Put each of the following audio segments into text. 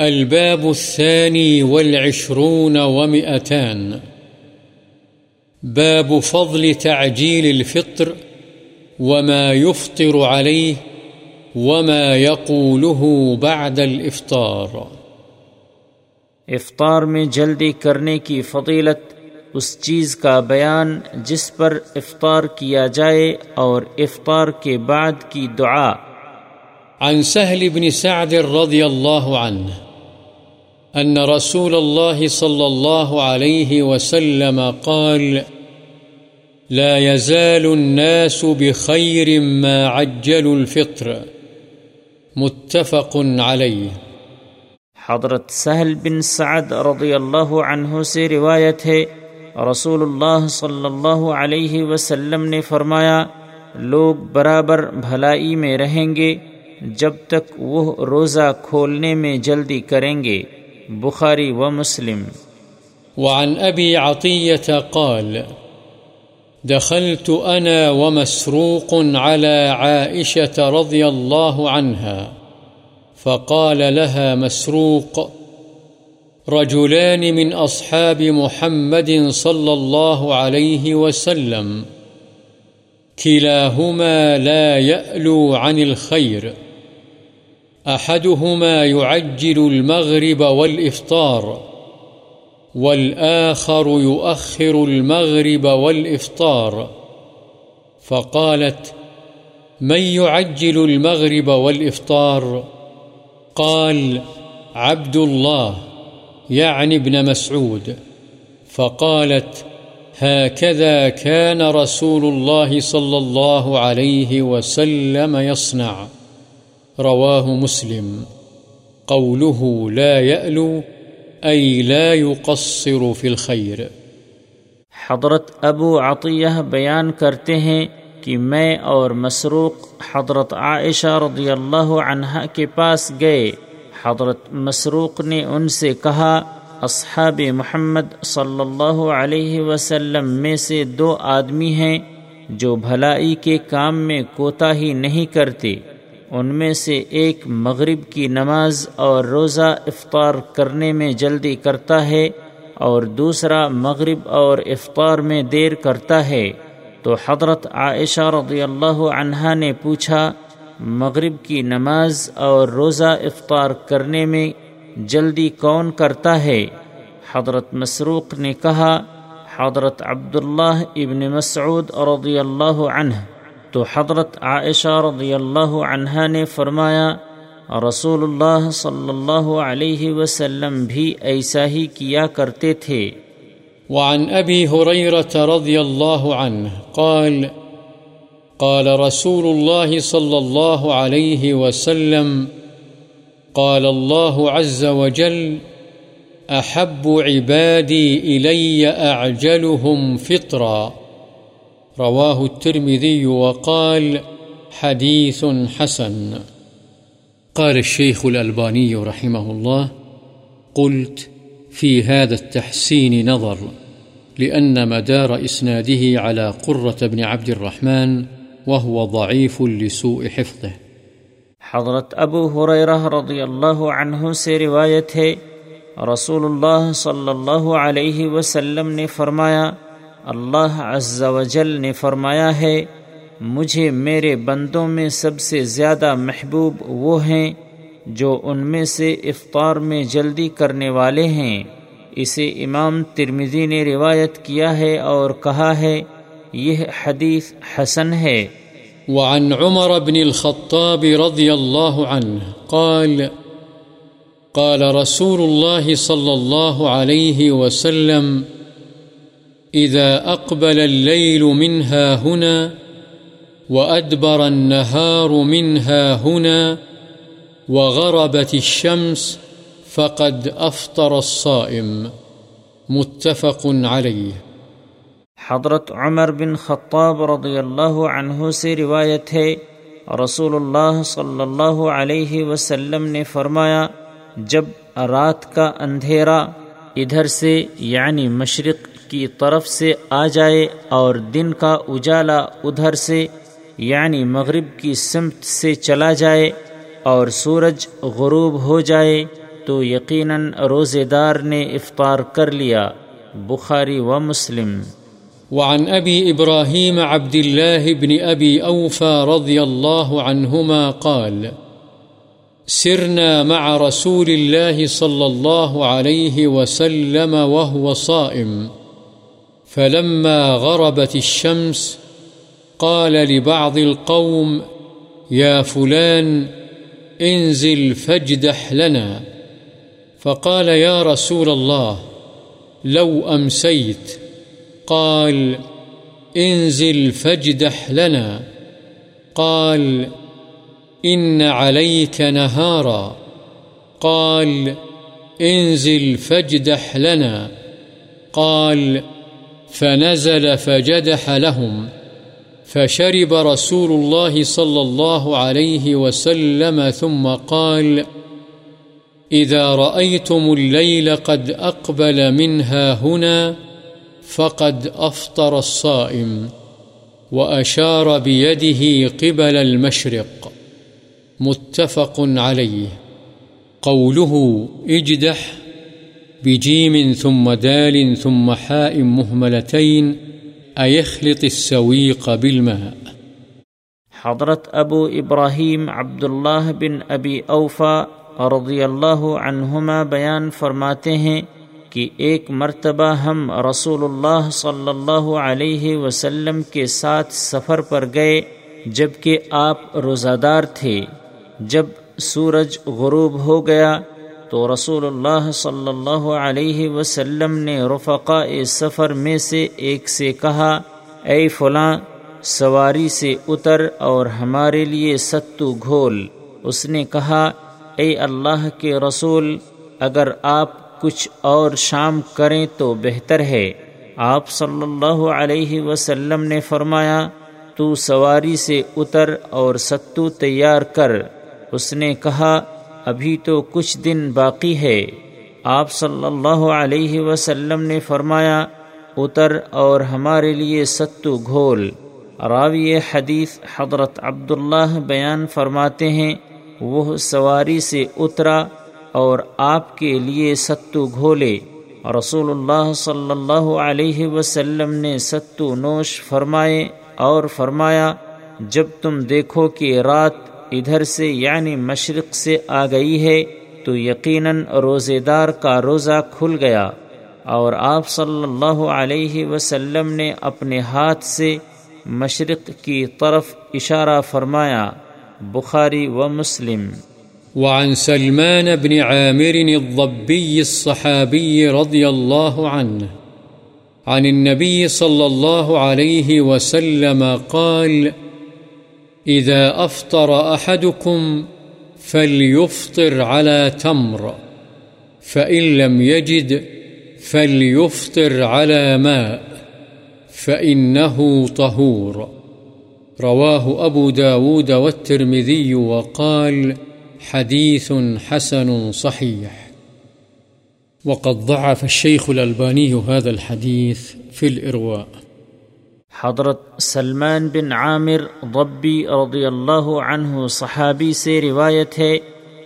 الباب الثاني والعشرون ومئتان. باب فضل تعجيل الفطر وما يفطر عليه وما يقوله بعد الإفطار. افطار میں جلدی کرنے کی فضیلت اس چیز کا بیان جس پر افطار کیا جائے اور افطار کے بعد کی دعا. عن سهل بن سعد رضي الله عنه أن رسول الله صلى الله عليه وسلم قال، لا يزال الناس بخير ما عجلوا الفطر. متفق عليه. حضرت سہل بن سعد رضی اللہ عنہ سے روایت ہے، رسول اللہ صلی اللہ علیہ وسلم نے فرمایا، لوگ برابر بھلائی میں رہیں گے، جب تک وہ روزہ کھولنے میں جلدی کریں گے۔ بخاري ومسلم وعن أبي عطية قال، دخلت أنا ومسروق على عائشة رضي الله عنها فقال لها مسروق، رجلان من أصحاب محمد صلى الله عليه وسلم كلاهما لا يألو عن الخير أحدهما يعجل المغرب والإفطار، والآخر يؤخر المغرب والإفطار. فقالت، من يعجل المغرب والإفطار؟ قال، عبد الله، يعني ابن مسعود. فقالت، هكذا كان رسول الله صلى الله عليه وسلم يصنع. رواه مسلم. قوله لا يألو، أي لا يقصر في الخير. حضرت ابو عطیہ بیان کرتے ہیں کہ میں اور مسروق حضرت عائشہ رضی اللہ عنہ کے پاس گئے۔ حضرت مسروق نے ان سے کہا، اصحاب محمد صلی اللہ علیہ وسلم میں سے دو آدمی ہیں جو بھلائی کے کام میں کوتا ہی نہیں کرتے۔ ان میں سے ایک مغرب کی نماز اور روزہ افطار کرنے میں جلدی کرتا ہے اور دوسرا مغرب اور افطار میں دیر کرتا ہے۔ تو حضرت عائشہ رضی اللہ عنہا نے پوچھا، مغرب کی نماز اور روزہ افطار کرنے میں جلدی کون کرتا ہے؟ حضرت مسروق نے کہا، حضرت عبداللہ ابن مسعود رضی اللہ عنہ۔ تو حضرت عائشہ رضی اللہ عنہ نے فرمایا، رسول اللہ صلی اللہ علیہ وسلم بھی ایسا ہی کیا کرتے تھے۔ وعن ابی حریرت رضی اللہ عنہ قال قال رسول الله صلى الله عليه وسلم، قال الله عز وجل أحب عبادي إلي أعجلهم فطرًا۔ رواه الترمذي وقال حديث حسن. قال الشيخ الألباني رحمه الله، قلت في هذا التحسين نظر، لأن مدار إسناده على قرة بن عبد الرحمن وهو ضعيف لسوء حفظه. حضرت ابو حریرہ رضی اللہ عنہ سے روایت ہے، رسول اللہ صلی اللہ علیہ وسلم نے فرمایا اللہ عز و جل نے فرمایا ہے، مجھے میرے بندوں میں سب سے زیادہ محبوب وہ ہیں جو ان میں سے افطار میں جلدی کرنے والے ہیں۔ اسے امام ترمزی نے روایت کیا ہے اور کہا ہے، یہ حدیث حسن ہے۔ وعن عمر بن الخطاب رضی اللہ عنہ قال قال رسول الله صلى الله عليه وسلم إذا أقبل الليل منها هنا وأدبر النهار منها هنا وغربت الشمس فقد أفطر الصائم. متفق عليه. حضرت عمر بن خطاب رضی اللہ عنہ سے روایت ہے، رسول اللہ صلی اللہ علیہ وسلم نے فرمایا، جب رات کا اندھیرا ادھر سے یعنی مشرق کی طرف سے آ جائے اور دن کا اجالا ادھر سے یعنی مغرب کی سمت سے چلا جائے اور سورج غروب ہو جائے تو یقیناً روزے دار نے افطار کر لیا، بخاری و مسلم۔ وعن أبي إبراهيم عبد الله بن أبي أوفى رضي الله عنهما قال، سرنا مع رسول الله صلى الله عليه وسلم وهو صائم۔ فلما غربت الشمس قال لبعض القوم، يا فلان، انزل فاجدح لنا. فقال، يا رسول الله، لو أمسيت. قال، انزل فاجدح لنا. قال، إن عليك نهارا. قال، انزل فاجدح لنا. قال فنزل فجدح لهم، فشرب رسول الله صلى الله عليه وسلم ثم قال إذا رأيتم الليل قد أقبل منها هنا، فقد أفطر الصائم، وأشار بيده قبل المشرق. متفق عليه. قوله اجدح بجيم ثم دال ثم حاء مهملتين، أيخلط السويق بالماء. حضرت ابو ابراہیم عبداللہ بن ابی اوفا رضی اللہ عنہما بیان فرماتے ہیں کہ ایک مرتبہ ہم رسول اللہ صلی اللہ علیہ وسلم کے ساتھ سفر پر گئے جبکہ آپ روزہ دار تھے، جب سورج غروب ہو گیا تو رسول اللہ صلی اللہ علیہ وسلم نے رفقا سفر میں سے ایک سے کہا، اے فلاں، سواری سے اتر اور ہمارے لیے ستو گھول. اس نے کہا، اے اللہ کے رسول، اگر آپ کچھ اور شام کریں تو بہتر ہے. آپ صلی اللہ علیہ وسلم نے فرمایا، تو سواری سے اتر اور ستو تیار کر. اس نے کہا ابھی تو کچھ دن باقی ہے۔ آپ صلی اللہ علیہ وسلم نے فرمایا، اتر اور ہمارے لیے ستو گھول۔ راوی حدیث حضرت عبداللہ بیان فرماتے ہیں، وہ سواری سے اترا اور آپ کے لیے ستو گھولے۔ رسول اللہ صلی اللہ علیہ وسلم نے ستو نوش فرمائے اور فرمایا، جب تم دیکھو کہ رات ادھر سے یعنی مشرق سے آ گئی ہے، تو یقیناً روزے دار کا روزہ کھل گیا۔ اور آپ صلی اللہ علیہ وسلم نے اپنے ہاتھ سے مشرق کی طرف اشارہ فرمایا، بخاری و مسلم۔ وعن سلمان بن عامر الضبي الصحابي رضي الله عنه، عن النبي صلى الله عليه وسلم قال إذا أفطر أحدكم فليفطر على تمر، فإن لم يجد فليفطر على ماء، فإنه طهور. رواه أبو داود والترمذي وقال حديث حسن صحيح. وقد ضعف الشيخ الألباني هذا الحديث في الإرواء. حضرت سلمان بن عامر ضبی رضی اللہ عنہ صحابی سے روایت ہے۔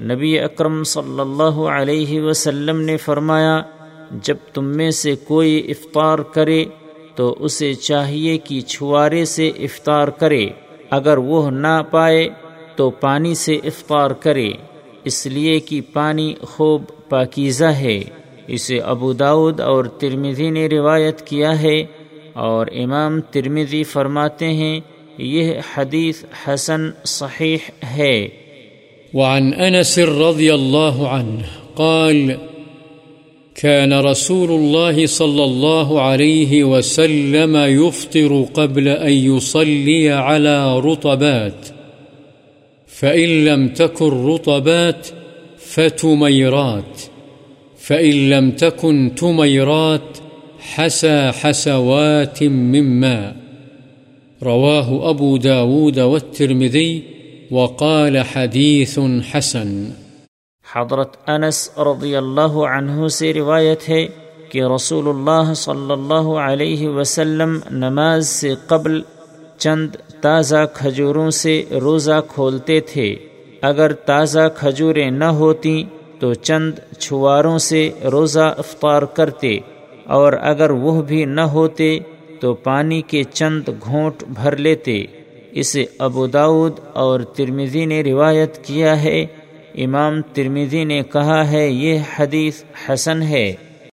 نبی اکرم صلی اللہ علیہ وسلم نے فرمایا، جب تم میں سے کوئی افطار کرے تو اسے چاہیے کہ چھوارے سے افطار کرے۔ اگر وہ نہ پائے تو پانی سے افطار کرے۔ اس لیے کہ پانی خوب پاکیزہ ہے۔ اسے ابو داود اور ترمیزی نے روایت کیا ہے۔ اور امام ترمیزی فرماتے ہیں، یہ حدیث حسن صحیح ہے۔ وعن انس رضی اللہ عنہ قال كان رسول الله صلى الله عليه وسلم يفطر قبل أن يصلي على رطبات، فإن لم تكن رطبات فتميرات فإن لم تكن تميرات حسى حسوات من ماء رواه أبو داود والترمذي وقال حديث حسن. حضرت انس رضی اللہ عنہ سے روایت ہے کہ رسول اللہ صلی اللہ علیہ وسلم نماز سے قبل چند تازہ کھجوروں سے روزہ کھولتے تھے۔ اگر تازہ کھجوریں نہ ہوتیں تو چند چھواروں سے روزہ افطار کرتے۔ اور اگر وہ بھی نہ ہوتے تو پانی کے چند گھونٹ بھر لیتے۔ اسے ابو داود اور ترمیزی نے روایت کیا ہے۔ امام ترمیزی نے کہا ہے، یہ حدیث حسن ہے۔